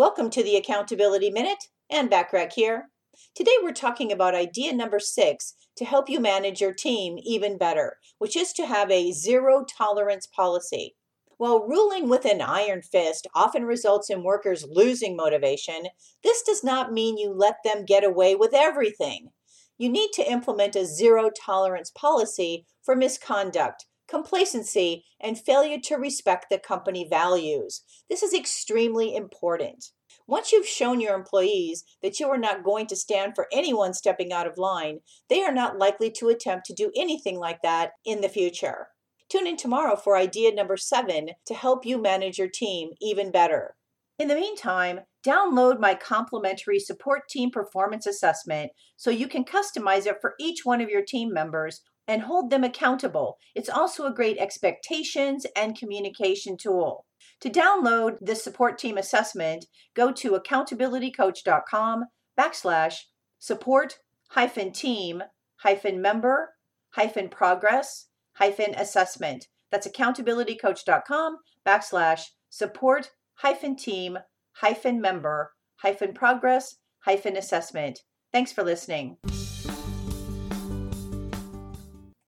Welcome to the Accountability Minute Ann Bachrach here. Today we're talking about idea number six to help you manage your team even better, which is to have a zero tolerance policy. While ruling with an iron fist often results in workers losing motivation, this does not mean you let them get away with everything. You need to implement a zero tolerance policy for misconduct complacency, and failure to respect the company values. This is extremely important. Once you've shown your employees that you are not going to stand for anyone stepping out of line, they are not likely to attempt to do anything like that in the future. Tune in tomorrow for idea number seven to help you manage your team even better. In the meantime, download my complimentary support team performance assessment so you can customize it for each one of your team members and hold them accountable. It's also a great expectations and communication tool. To download the support team assessment, go to accountabilitycoach.com backslash support hyphen team hyphen member hyphen progress hyphen assessment. That's accountabilitycoach.com backslash support hyphen team hyphen member hyphen progress hyphen assessment. Thanks for listening.